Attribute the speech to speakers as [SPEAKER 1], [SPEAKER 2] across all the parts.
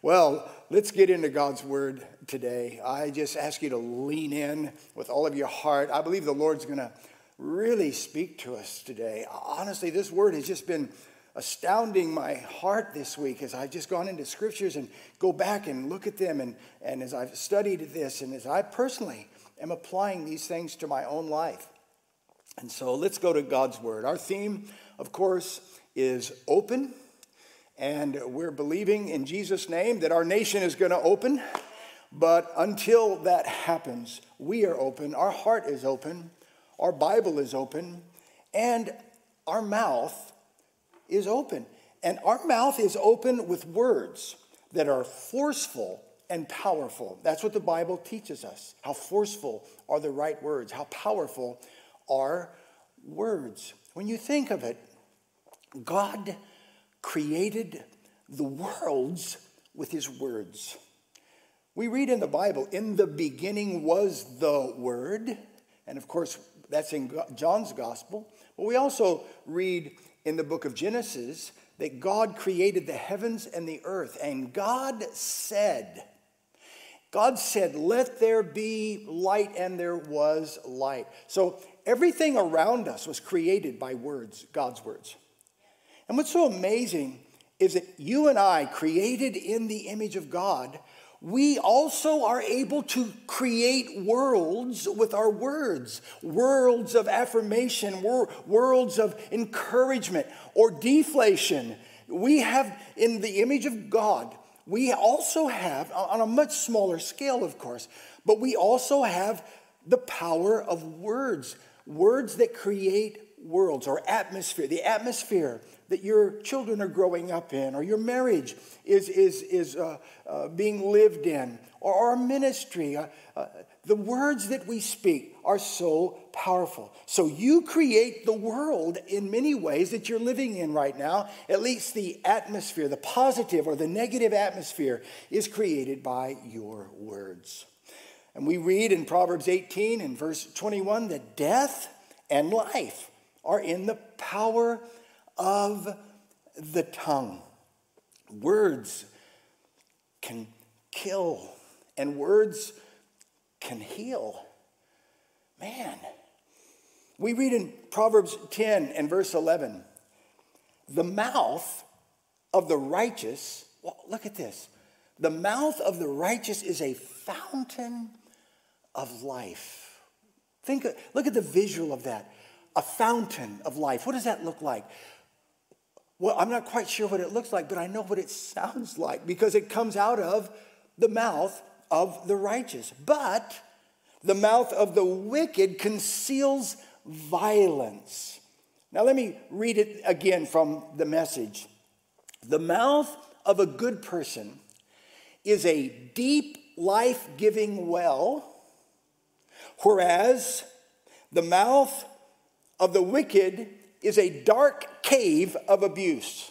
[SPEAKER 1] Well, let's get into God's word today. I just ask you to lean in with all of your heart. I believe the Lord's going to really speak to us today. Honestly, this word has just been astounding my heart this week as I've just gone into scriptures and go back and look at them and, and as I've studied this and as I personally am applying these things to my own life. And so let's go to God's word. Our theme, of course, is open and we're believing in Jesus' name that our nation is going to open. But until that happens, we are open, our heart is open, our Bible is open, and our mouth is open. And our mouth is open with words that are forceful and powerful. That's what the Bible teaches us. How forceful are the right words? How powerful are words? When you think of it, God created the worlds with his words. We read in the Bible, in the beginning was the Word, and of course, that's in John's Gospel. But we also read in the book of Genesis that God created the heavens and the earth, and God said, God said, Let there be light, and there was light. So everything around us was created by words, God's words. And what's so amazing is that you and I, created in the image of God, we also are able to create worlds with our words, worlds of affirmation, worlds of encouragement or deflation. We have, in the image of God, we also have, on a much smaller scale, of course, but we also have the power of words, words that create worlds or atmosphere, the atmosphere that your children are growing up in, or your marriage is, is, is uh, uh, being lived in, or our ministry. Uh, uh, the words that we speak are so powerful. So you create the world in many ways that you're living in right now. At least the atmosphere, the positive or the negative atmosphere, is created by your words. And we read in Proverbs 18 and verse 21 that death and life are in the power of the tongue. Words can kill, and words can heal. Man, we read in Proverbs 10 and verse 11 the mouth of the righteous, well, look at this. The mouth of the righteous is a fountain of life. Think, look at the visual of that. A fountain of life. What does that look like? Well, I'm not quite sure what it looks like, but I know what it sounds like because it comes out of the mouth of the righteous. But the mouth of the wicked conceals violence. Now, let me read it again from the message. The mouth of a good person is a deep, life giving well, whereas the mouth of the wicked is a dark cave of abuse.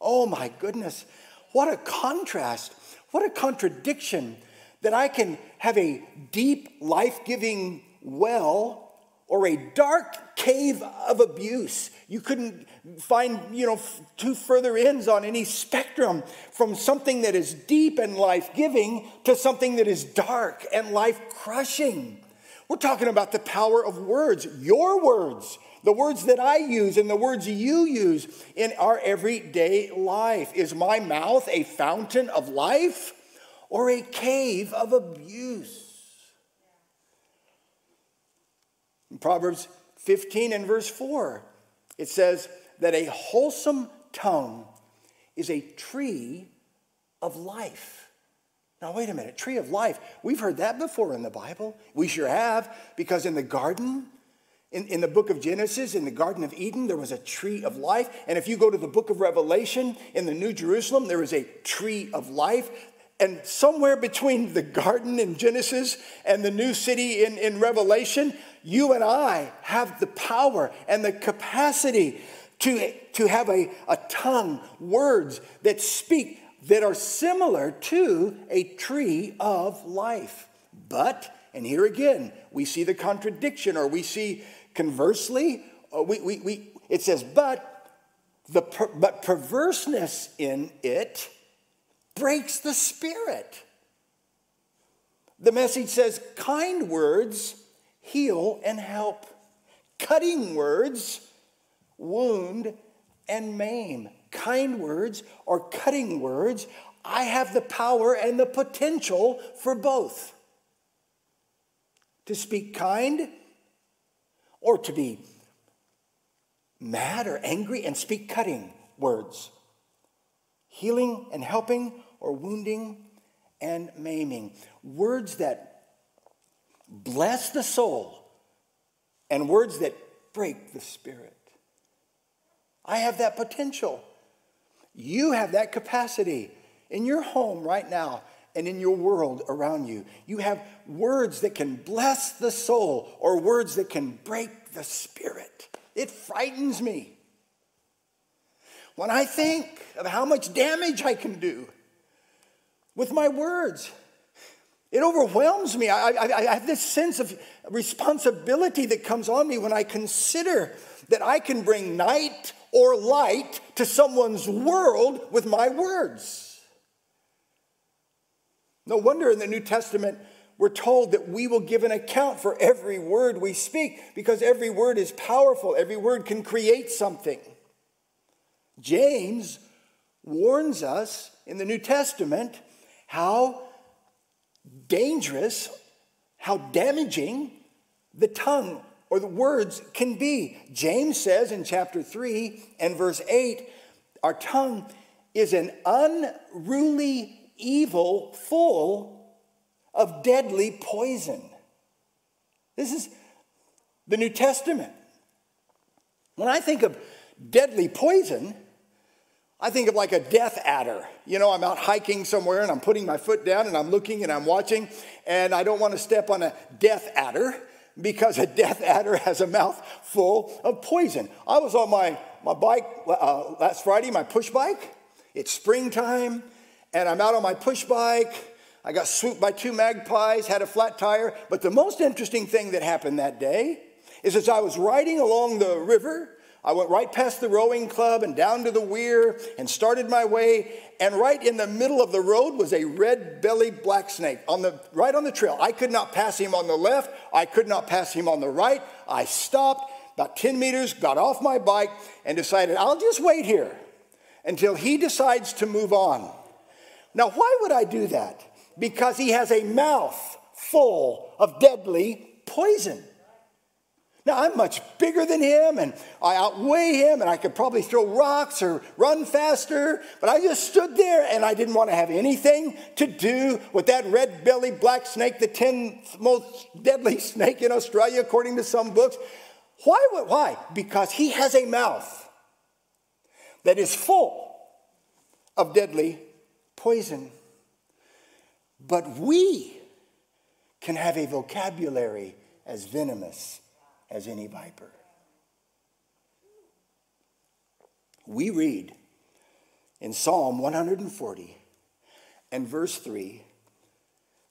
[SPEAKER 1] Oh my goodness, what a contrast, what a contradiction that I can have a deep, life giving well or a dark cave of abuse. You couldn't find, you know, two further ends on any spectrum from something that is deep and life giving to something that is dark and life crushing. We're talking about the power of words, your words, the words that I use and the words you use in our everyday life. Is my mouth a fountain of life or a cave of abuse? In Proverbs 15 and verse 4, it says that a wholesome tongue is a tree of life. Now, wait a minute, tree of life. We've heard that before in the Bible. We sure have, because in the garden, in, in the book of Genesis, in the Garden of Eden, there was a tree of life. And if you go to the book of Revelation, in the New Jerusalem, there is a tree of life. And somewhere between the garden in Genesis and the new city in, in Revelation, you and I have the power and the capacity to, to have a, a tongue, words that speak that are similar to a tree of life. But, and here again, we see the contradiction or we see Conversely, uh, we, we, we, it says, but, the per, but perverseness in it breaks the spirit. The message says kind words heal and help, cutting words wound and maim. Kind words or cutting words, I have the power and the potential for both. To speak kind or to be mad or angry and speak cutting words. Healing and helping or wounding and maiming. Words that bless the soul and words that break the spirit. I have that potential. You have that capacity in your home right now and in your world around you. You have words that can bless the soul or words that can break the spirit. It frightens me. When I think of how much damage I can do with my words, it overwhelms me. I, I, I, have this sense of responsibility that comes on me when I consider that I can bring night or light to someone's world with my words. No wonder in the New Testament we're told that we will give an account for every word we speak because every word is powerful, every word can create something. James warns us in the New Testament how dangerous, how damaging the tongue or the words can be. James says in chapter 3 and verse 8 our tongue is an unruly evil full of deadly poison. This is the New Testament. When I think of deadly poison, I think of like a death adder. You know, I'm out hiking somewhere and I'm putting my foot down and I'm looking and I'm watching, and I don't want to step on a death adder because a death adder has a mouth full of poison. I was on my, my bike uh, last Friday, my push bike. It's springtime, and I'm out on my push bike. I got swooped by two magpies, had a flat tire. But the most interesting thing that happened that day is as I was riding along the river, I went right past the rowing club and down to the weir and started my way. And right in the middle of the road was a red bellied black snake on the, right on the trail. I could not pass him on the left. I could not pass him on the right. I stopped about 10 meters, got off my bike, and decided I'll just wait here until he decides to move on. Now, why would I do that? Because he has a mouth full of deadly poison. Now, I'm much bigger than him and I outweigh him and I could probably throw rocks or run faster, but I just stood there and I didn't want to have anything to do with that red bellied black snake, the 10th most deadly snake in Australia, according to some books. Why? Why? Because he has a mouth that is full of deadly poison. But we can have a vocabulary as venomous as any viper. We read in Psalm 140 and verse 3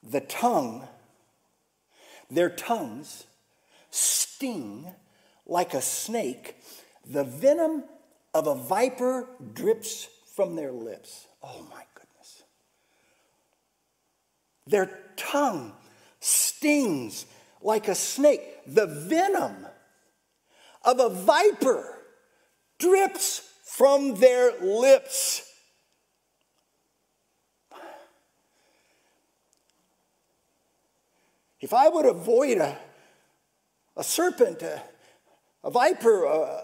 [SPEAKER 1] the tongue, their tongues sting like a snake, the venom of a viper drips from their lips. Oh my. Their tongue stings like a snake. The venom of a viper drips from their lips. If I would avoid a, a serpent, a, a viper, a,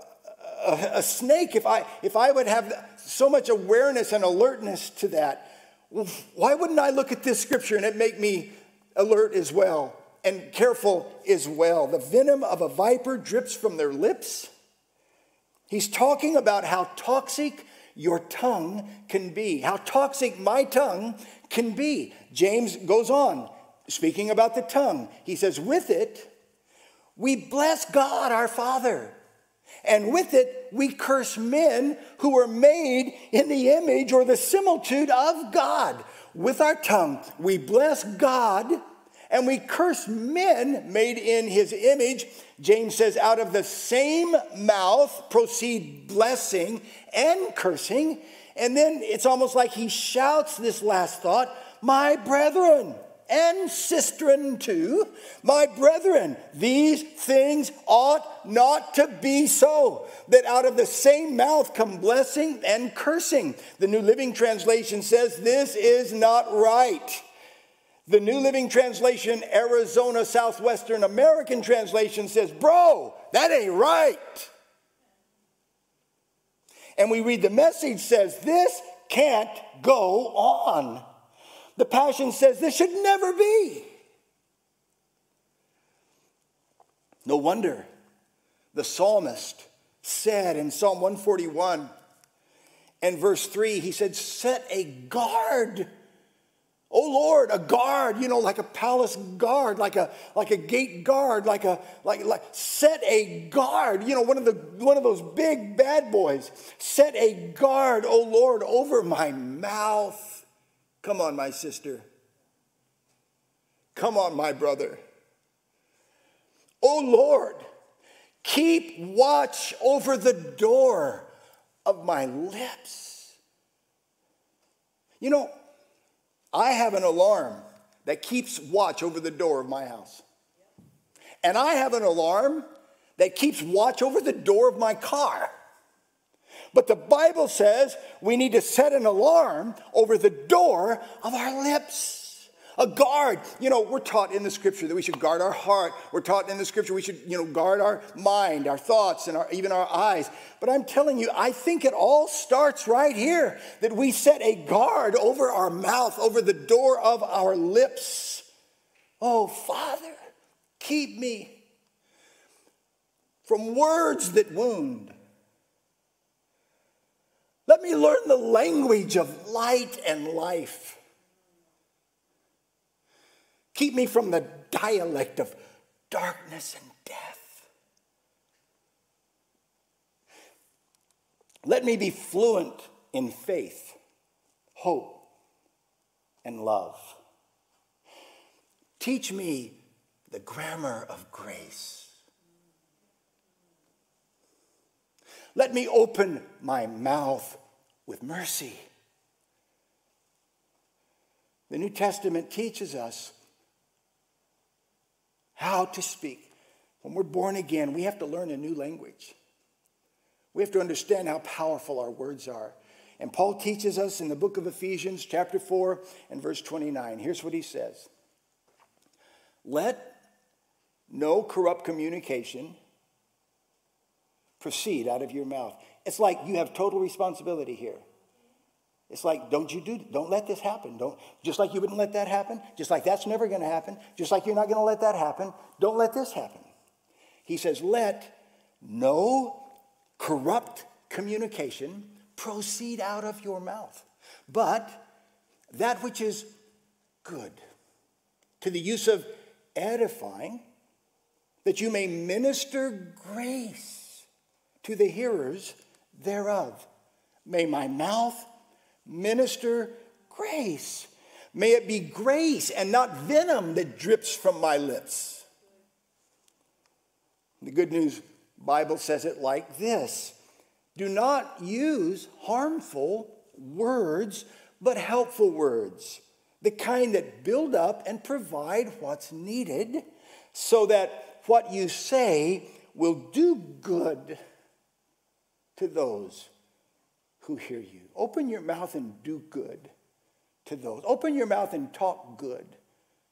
[SPEAKER 1] a, snake, if I, if I would have so much awareness and alertness to that, why wouldn't I look at this scripture and it make me alert as well? and careful as well. The venom of a viper drips from their lips. He's talking about how toxic your tongue can be, how toxic my tongue can be. James goes on, speaking about the tongue. He says, With it, we bless God our Father. And with it, we curse men who were made in the image or the similitude of God. With our tongue, we bless God and we curse men made in his image. James says, out of the same mouth proceed blessing and cursing. And then it's almost like he shouts this last thought, my brethren and sistren too, my brethren, these things ought not to be so, that out of the same mouth come blessing and cursing. The New Living Translation says this is not right. The New Living Translation, Arizona Southwestern American Translation says, Bro, that ain't right. And we read the message says, This can't go on. The Passion says, This should never be. No wonder the psalmist said in Psalm 141 and verse 3, he said, Set a guard Oh Lord, a guard, you know, like a palace guard, like a like a gate guard, like a like like set a guard, you know, one of the one of those big bad boys. Set a guard, oh Lord, over my mouth. Come on, my sister. Come on, my brother. Oh Lord, keep watch over the door of my lips. You know, I have an alarm that keeps watch over the door of my house. And I have an alarm that keeps watch over the door of my car. But the Bible says we need to set an alarm over the door of our lips. A guard. You know, we're taught in the scripture that we should guard our heart. We're taught in the scripture we should, you know, guard our mind, our thoughts, and our, even our eyes. But I'm telling you, I think it all starts right here that we set a guard over our mouth, over the door of our lips. Oh, Father, keep me from words that wound. Let me learn the language of light and life. Keep me from the dialect of darkness and death. Let me be fluent in faith, hope, and love. Teach me the grammar of grace. Let me open my mouth with mercy. The New Testament teaches us how to speak. When we're born again, we have to learn a new language. We have to understand how powerful our words are. And Paul teaches us in the book of Ephesians, chapter 4, and verse 29. Here's what he says Let no corrupt communication proceed out of your mouth. It's like you have total responsibility here. It's like, don't you do, don't let this happen. Don't, just like you wouldn't let that happen, just like that's never going to happen, just like you're not going to let that happen, don't let this happen. He says, let no corrupt communication proceed out of your mouth, but that which is good to the use of edifying, that you may minister grace to the hearers thereof. May my mouth minister grace. May it be grace and not venom that drips from my lips. The Good News Bible says it like this Do not use harmful words, but helpful words, the kind that build up and provide what's needed, so that what you say will do good to those who hear you. Open your mouth and do good to those. Open your mouth and talk good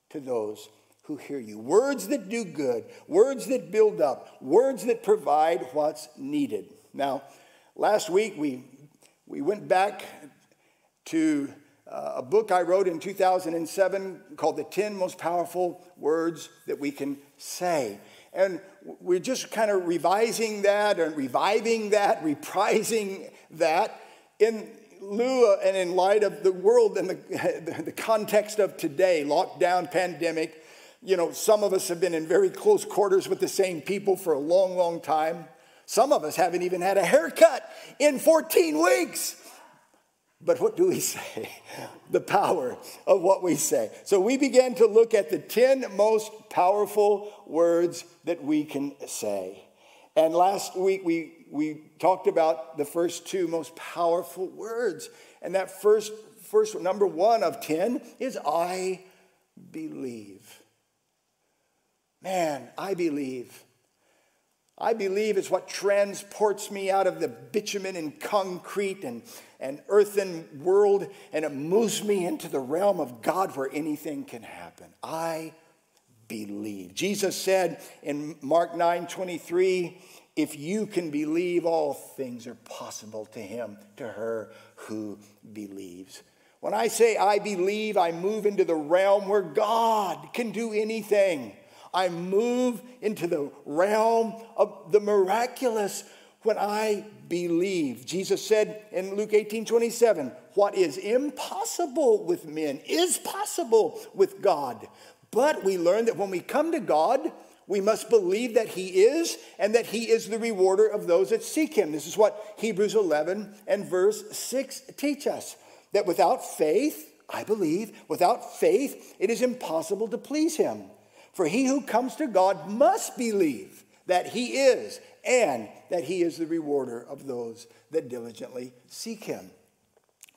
[SPEAKER 1] to those who hear you. Words that do good, words that build up, words that provide what's needed. Now, last week we, we went back to uh, a book I wrote in 2007 called The 10 Most Powerful Words That We Can Say. And we're just kind of revising that and reviving that, reprising that in lieu and in light of the world and the, the context of today, lockdown, pandemic, you know, some of us have been in very close quarters with the same people for a long, long time. Some of us haven't even had a haircut in 14 weeks. But what do we say? The power of what we say. So we began to look at the 10 most powerful words that we can say. And last week we we talked about the first two most powerful words. And that first, first number one of 10 is I believe. Man, I believe. I believe is what transports me out of the bitumen and concrete and, and earthen world and it moves me into the realm of God where anything can happen. I believe. Jesus said in Mark 9 23, if you can believe, all things are possible to him, to her who believes. When I say I believe, I move into the realm where God can do anything. I move into the realm of the miraculous when I believe. Jesus said in Luke 18 27, what is impossible with men is possible with God. But we learn that when we come to God, we must believe that He is and that He is the rewarder of those that seek Him. This is what Hebrews 11 and verse 6 teach us that without faith, I believe, without faith, it is impossible to please Him. For he who comes to God must believe that he is and that he is the rewarder of those that diligently seek him.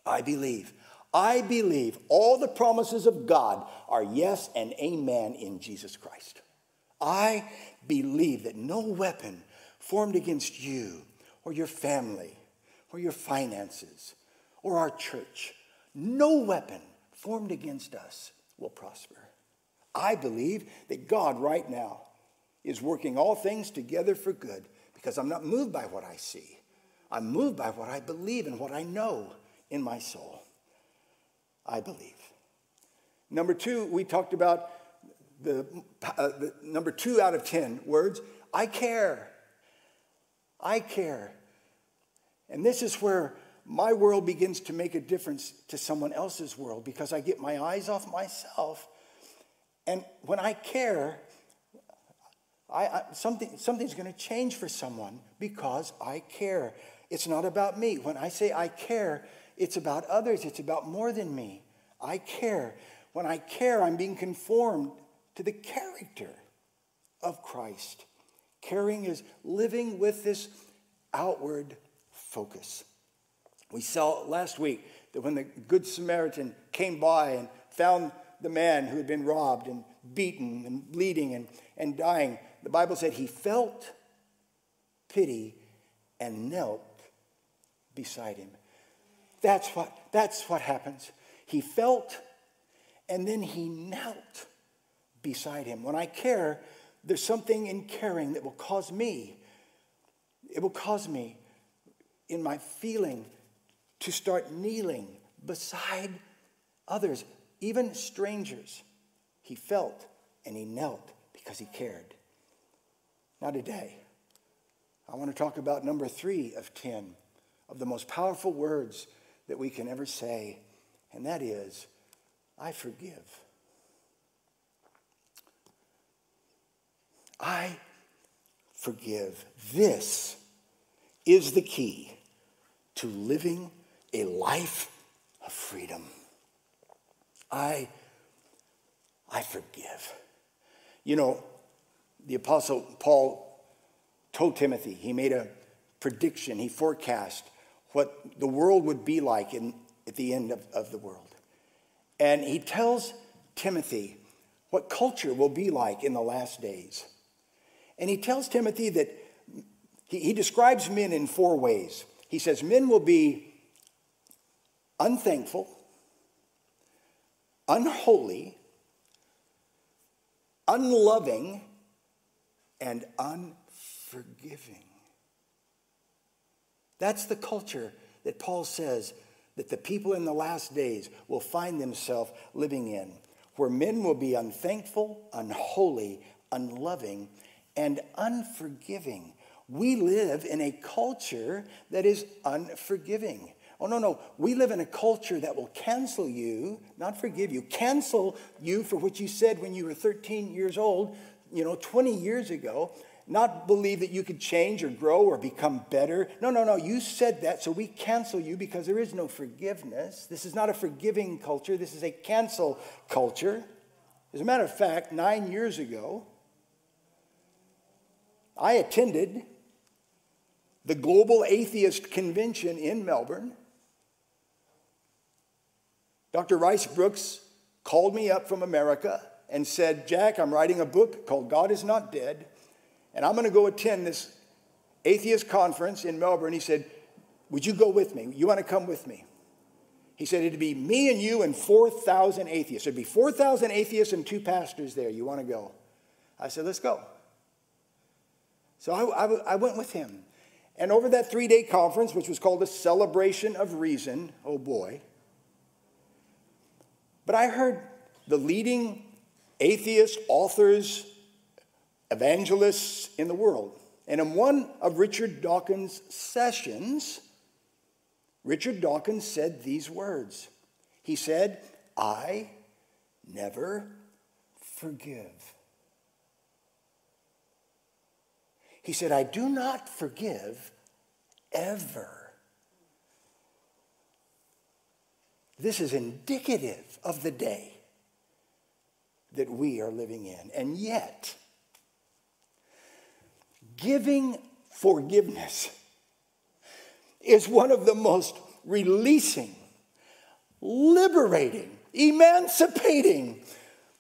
[SPEAKER 1] I believe. I believe all the promises of God are yes and amen in Jesus Christ. I believe that no weapon formed against you or your family or your finances or our church, no weapon formed against us will prosper. I believe that God right now is working all things together for good because I'm not moved by what I see. I'm moved by what I believe and what I know in my soul. I believe. Number two, we talked about the, uh, the number two out of 10 words I care. I care. And this is where my world begins to make a difference to someone else's world because I get my eyes off myself and when I care, I, I, something, something's going to change for someone because I care. It's not about me. When I say I care, it's about others, it's about more than me. I care. When I care, I'm being conformed to the character of Christ. Caring is living with this outward focus. We saw last week that when the Good Samaritan came by and found the man who had been robbed and beaten and bleeding and, and dying, the Bible said he felt pity and knelt beside him. That's what, that's what happens. He felt and then he knelt beside him. When I care, there's something in caring that will cause me, it will cause me in my feeling to start kneeling beside others even strangers, he felt and he knelt because he cared. Now, today, I want to talk about number three of 10 of the most powerful words that we can ever say, and that is, I forgive. I forgive. This is the key to living a life of freedom. I, I forgive. You know, the Apostle Paul told Timothy, he made a prediction, he forecast what the world would be like in, at the end of, of the world. And he tells Timothy what culture will be like in the last days. And he tells Timothy that he, he describes men in four ways. He says, Men will be unthankful, unholy, unloving, and unforgiving. That's the culture that Paul says that the people in the last days will find themselves living in, where men will be unthankful, unholy, unloving, and unforgiving. We live in a culture that is unforgiving. Oh, no, no. We live in a culture that will cancel you, not forgive you, cancel you for what you said when you were 13 years old, you know, 20 years ago, not believe that you could change or grow or become better. No, no, no. You said that, so we cancel you because there is no forgiveness. This is not a forgiving culture, this is a cancel culture. As a matter of fact, nine years ago, I attended the Global Atheist Convention in Melbourne. Dr. Rice Broocks called me up from America and said, Jack, I'm writing a book called God is Not Dead, and I'm going to go attend this atheist conference in Melbourne. He said, Would you go with me? You want to come with me? He said, It'd be me and you and 4,000 atheists. There'd be 4,000 atheists and two pastors there. You want to go? I said, Let's go. So I, I, I went with him. And over that three day conference, which was called a celebration of reason, oh boy, but I heard the leading atheist authors, evangelists in the world. And in one of Richard Dawkins' sessions, Richard Dawkins said these words. He said, I never forgive. He said, I do not forgive ever. This is indicative of the day that we are living in. And yet, giving forgiveness is one of the most releasing, liberating, emancipating,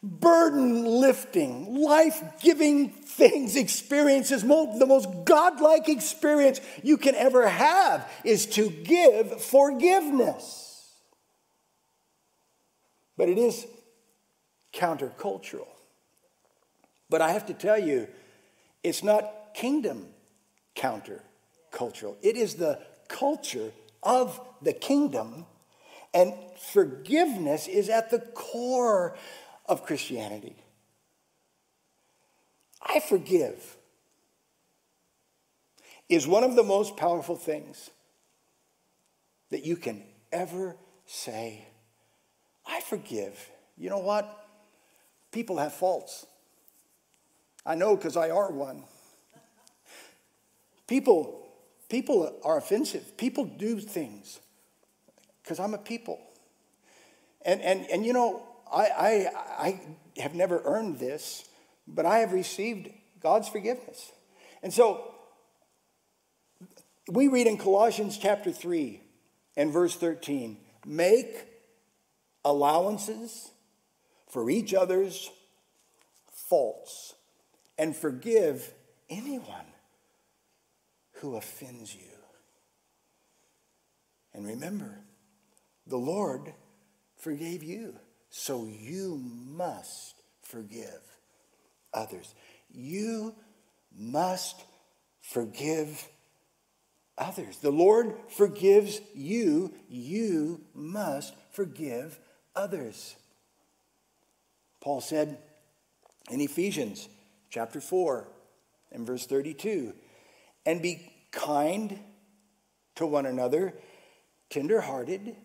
[SPEAKER 1] burden lifting, life giving things, experiences. The most godlike experience you can ever have is to give forgiveness. But it is countercultural. But I have to tell you, it's not kingdom countercultural, it is the culture of the kingdom. And forgiveness is at the core of Christianity. I forgive is one of the most powerful things that you can ever say. I forgive. You know what? People have faults. I know because I are one. People People are offensive. People do things because I'm a people. And, and, and you know, I, I, I have never earned this, but I have received God's forgiveness. And so we read in Colossians chapter 3 and verse 13 make allowances for each other's faults and forgive anyone who offends you. And remember, the Lord forgave you, so you must forgive others. You must forgive others. The Lord forgives you, you must forgive others. Paul said in Ephesians chapter 4 and verse 32 and be kind to one another, tenderhearted,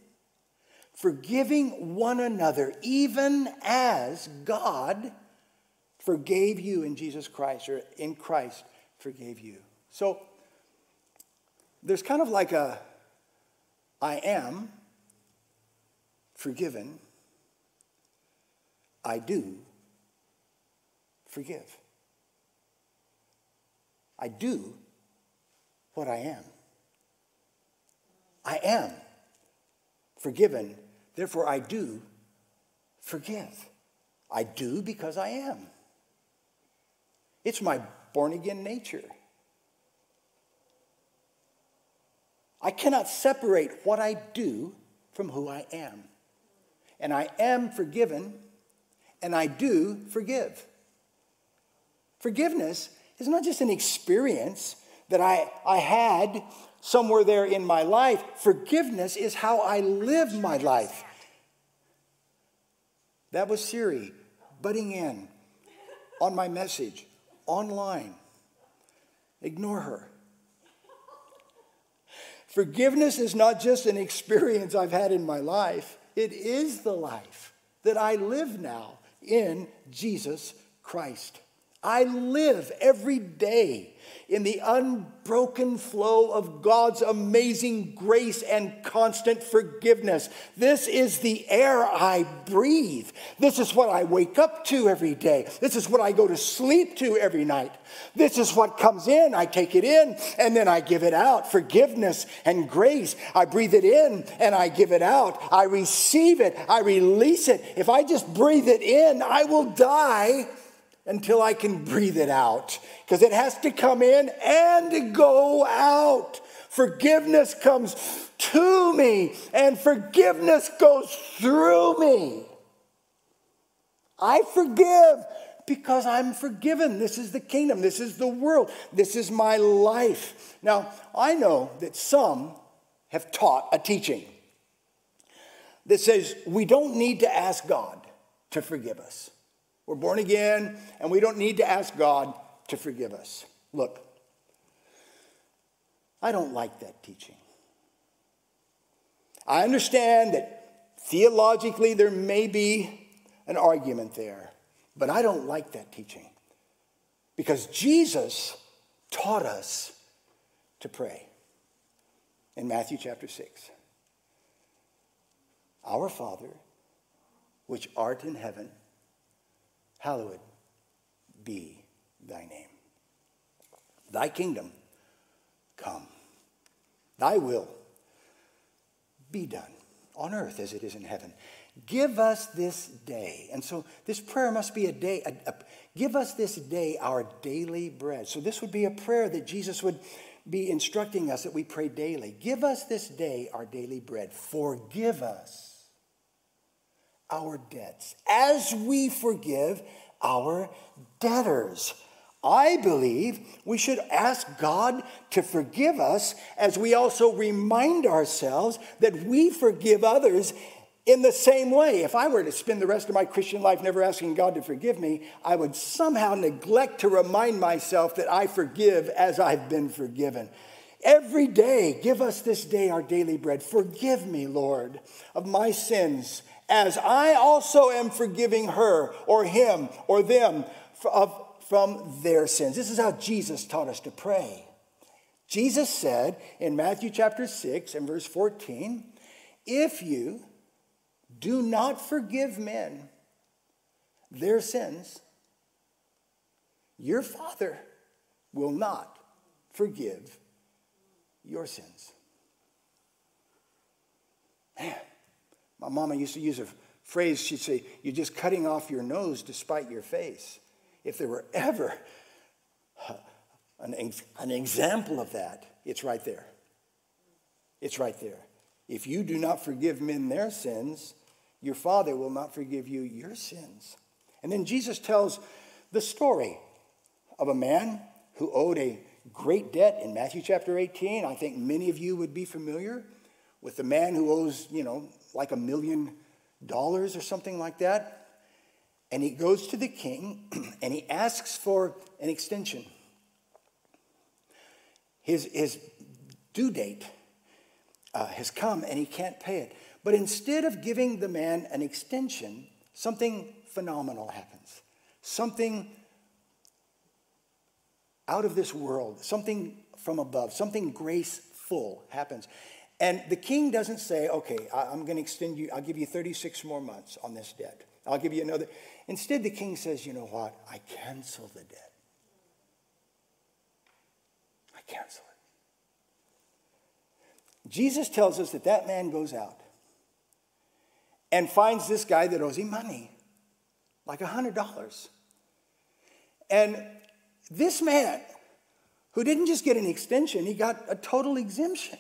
[SPEAKER 1] forgiving one another, even as God forgave you in Jesus Christ, or in Christ forgave you. So there's kind of like a I am forgiven, I do forgive. I do what I am. I am forgiven, therefore I do forgive. I do because I am. It's my born again nature. I cannot separate what I do from who I am. And I am forgiven, and I do forgive. Forgiveness is not just an experience that I, I had somewhere there in my life. Forgiveness is how I live my life. That was Siri butting in on my message online. Ignore her. Forgiveness is not just an experience I've had in my life, it is the life that I live now in Jesus Christ. I live every day in the unbroken flow of God's amazing grace and constant forgiveness. This is the air I breathe. This is what I wake up to every day. This is what I go to sleep to every night. This is what comes in. I take it in and then I give it out. Forgiveness and grace. I breathe it in and I give it out. I receive it. I release it. If I just breathe it in, I will die until I can breathe it out because it has to come in and go out. Forgiveness comes to me and forgiveness goes through me. I forgive because I'm forgiven. This is the kingdom. This is the world. This is my life. Now, I know that some have taught a teaching that says we don't need to ask God to forgive us. We're born again, and we don't need to ask God to forgive us. Look, I don't like that teaching. I understand that theologically there may be an argument there, but I don't like that teaching because Jesus taught us to pray in Matthew chapter 6. Our Father, which art in heaven, hallowed be thy name. Thy kingdom come, thy will be done on earth as it is in heaven. Give us this day. And so this prayer must be a day. A, a, give us this day our daily bread. So this would be a prayer that Jesus would be instructing us that we pray daily. Give us this day our daily bread. Forgive us our debts as we forgive our debtors. I believe we should ask God to forgive us as we also remind ourselves that we forgive others in the same way. If I were to spend the rest of my Christian life never asking God to forgive me, I would somehow neglect to remind myself that I forgive as I've been forgiven. Every day, give us this day our daily bread. Forgive me, Lord, of my sins as I also am forgiving her or him or them from their sins. This is how Jesus taught us to pray. Jesus said in Matthew chapter 6 and verse 14, if you do not forgive men their sins, your Father will not forgive your sins. Man, my mama used to use a phrase, she'd say, You're just cutting off your nose to spite your face. If there were ever an, an example of that, it's right there. It's right there. If you do not forgive men their sins, your Father will not forgive you your sins. And then Jesus tells the story of a man who owed a great debt in Matthew chapter 18. I think many of you would be familiar with the man who owes, you know, like a million dollars or something like that. And he goes to the king and he asks for an extension. His, his due date uh, has come and he can't pay it. But instead of giving the man an extension, something phenomenal happens. Something out of this world, something from above, something graceful happens. And the king doesn't say, okay, I'm going to extend you, I'll give you 36 more months on this debt. I'll give you another. Instead, the king says, you know what? I cancel the debt. I cancel it. Jesus tells us that that man goes out and finds this guy that owes him money, like $100. And this man, who didn't just get an extension, he got a total exemption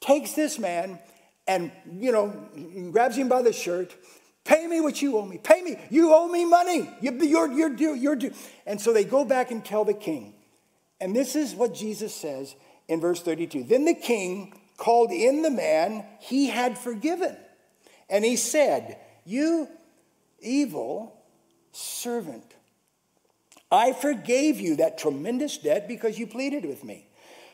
[SPEAKER 1] takes this man and, you know, grabs him by the shirt. Pay me what you owe me. Pay me. You owe me money. You're, you're due. You're due. And so they go back and tell the king. And this is what Jesus says in verse 32. Then the king called in the man he had forgiven. And he said, You evil servant, I forgave you that tremendous debt because you pleaded with me.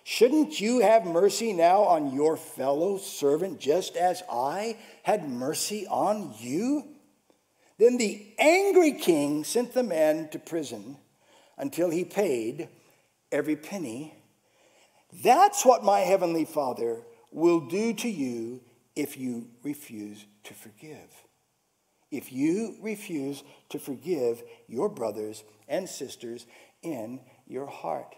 [SPEAKER 1] Shouldn't you have mercy now on your fellow servant just as I had mercy on you? Then the angry king sent the man to prison until he paid every penny. That's what my heavenly Father will do to you if you refuse to forgive. If you refuse to forgive your brothers and sisters in your heart.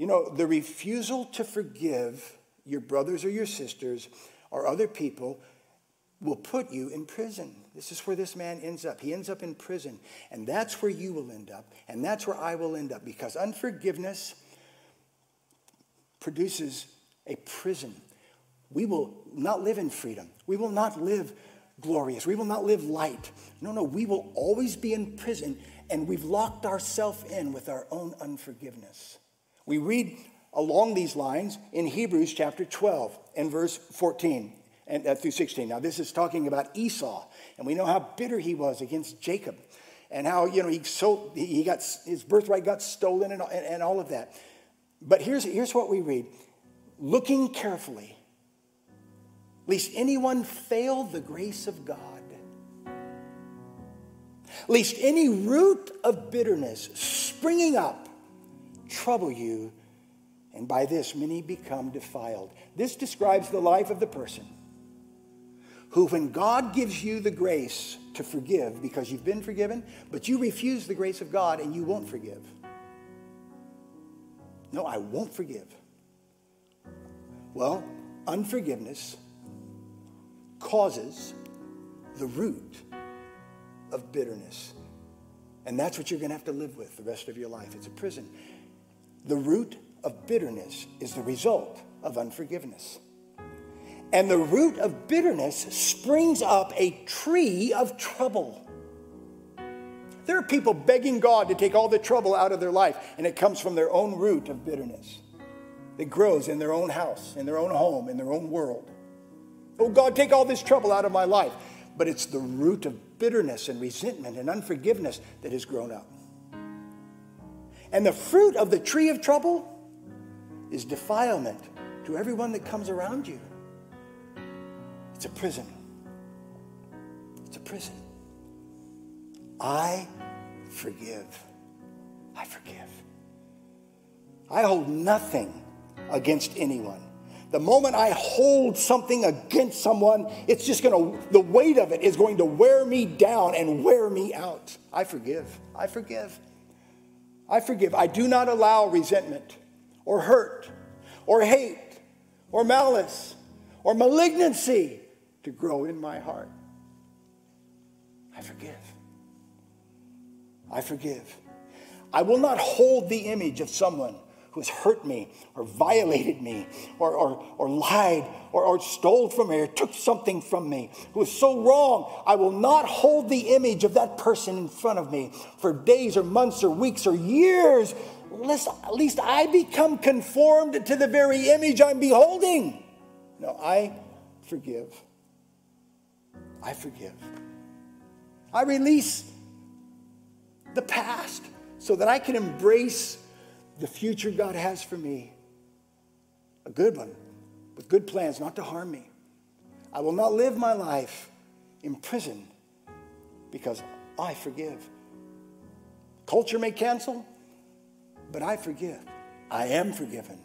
[SPEAKER 1] You know, the refusal to forgive your brothers or your sisters or other people will put you in prison. This is where this man ends up. He ends up in prison. And that's where you will end up. And that's where I will end up because unforgiveness produces a prison. We will not live in freedom. We will not live glorious. We will not live light. No, no, we will always be in prison and we've locked ourselves in with our own unforgiveness. We read along these lines in Hebrews chapter 12 and verse 14 and uh, through 16. Now, this is talking about Esau, and we know how bitter he was against Jacob, and how you know he so he got his birthright got stolen and, and, and all of that. But here's here's what we read: looking carefully, lest anyone fail the grace of God. Lest any root of bitterness springing up trouble you, and by this many become defiled. This describes the life of the person who, when God gives you the grace to forgive because you've been forgiven, but you refuse the grace of God and you won't forgive. No, I won't forgive. Well, unforgiveness causes the root of bitterness. And that's what you're going to have to live with the rest of your life. It's a prison. The root of bitterness is the result of unforgiveness. And the root of bitterness springs up a tree of trouble. There are people begging God to take all the trouble out of their life, and it comes from their own root of bitterness. It grows in their own house, in their own home, in their own world. Oh, God, take all this trouble out of my life. But it's the root of bitterness and resentment and unforgiveness that has grown up. And the fruit of the tree of trouble is defilement to everyone that comes around you. It's a prison. It's a prison. I forgive. I forgive. I hold nothing against anyone. The moment I hold something against someone, it's just going to, the weight of it is going to wear me down and wear me out. I forgive. I forgive. I forgive. I do not allow resentment or hurt or hate or malice or malignancy to grow in my heart. I forgive. I forgive. I will not hold the image of someone who has hurt me or violated me or, or, or lied or, or stole from me or took something from me who is so wrong. I will not hold the image of that person in front of me for days or months or weeks or years, lest at least I become conformed to the very image I'm beholding. No, I forgive. I forgive. I release the past so that I can embrace the future God has for me. A good one, with good plans, not to harm me. I will not live my life in prison because I forgive. Culture may cancel, but I forgive. I am forgiven,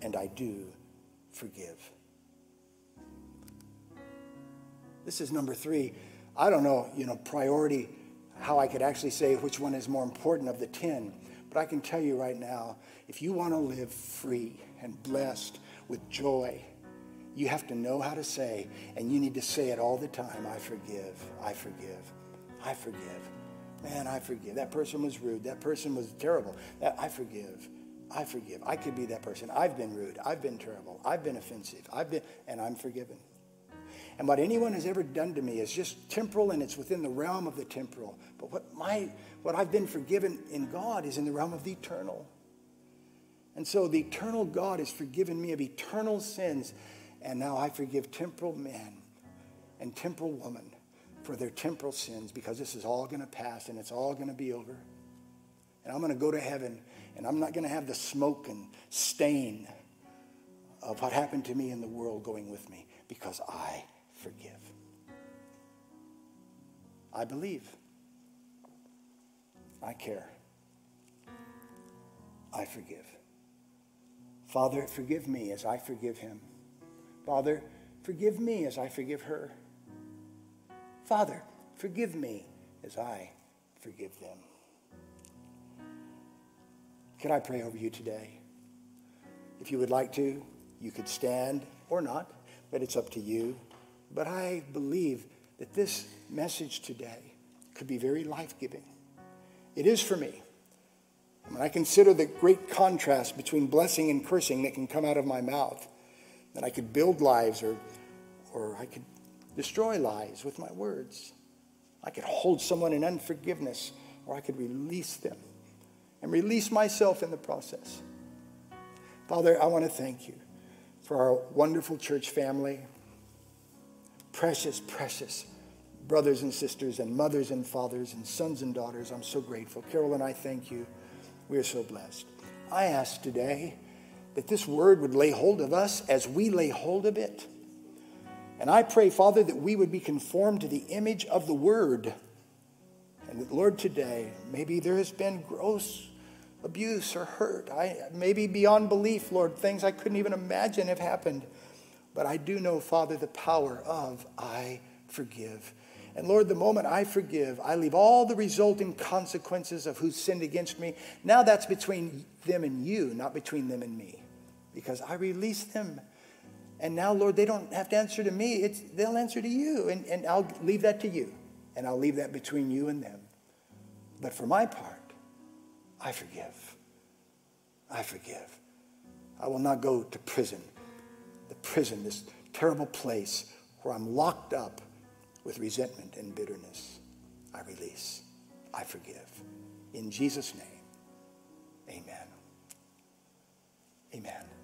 [SPEAKER 1] and I do forgive. This is number three. I don't know, you know, priority, how I could actually say which one is more important of the 10. But I can tell you right now, if you want to live free and blessed with joy, you have to know how to say, and you need to say it all the time I forgive, I forgive, I forgive. Man, I forgive. That person was rude. That person was terrible. That, I forgive. I forgive. I could be that person. I've been rude. I've been terrible. I've been offensive. I've been, and I'm forgiven. And what anyone has ever done to me is just temporal and it's within the realm of the temporal. But what, my, what I've been forgiven in God is in the realm of the eternal. And so the eternal God has forgiven me of eternal sins. And now I forgive temporal men and temporal women for their temporal sins because this is all going to pass and it's all going to be over. And I'm going to go to heaven and I'm not going to have the smoke and stain of what happened to me in the world going with me because I forgive. I believe. I care. I forgive. Father, forgive me as I forgive him. Father, forgive me as I forgive her. Father, forgive me as I forgive them. Can I pray over you today? If you would like to, you could stand or not, but it's up to you. But I believe that this message today could be very life giving. It is for me. When I consider the great contrast between blessing and cursing that can come out of my mouth, that I could build lives or, or I could destroy lives with my words. I could hold someone in unforgiveness or I could release them and release myself in the process. Father, I want to thank you for our wonderful church family, precious, precious brothers and sisters, and mothers and fathers, and sons and daughters. I'm so grateful. Carol and I thank you. We are so blessed. I ask today that this word would lay hold of us as we lay hold of it. And I pray, Father, that we would be conformed to the image of the word. And that, Lord, today, maybe there has been gross abuse or hurt. I, maybe beyond belief, Lord, things I couldn't even imagine have happened. But I do know, Father, the power of I forgive. And Lord, the moment I forgive, I leave all the resulting consequences of who sinned against me. Now that's between them and you, not between them and me. Because I release them. And now, Lord, they don't have to answer to me. It's, they'll answer to you. And, and I'll leave that to you. And I'll leave that between you and them. But for my part, I forgive. I forgive. I will not go to prison. The prison, this terrible place where I'm locked up with resentment and bitterness. I release. I forgive. In Jesus' name, amen. Amen.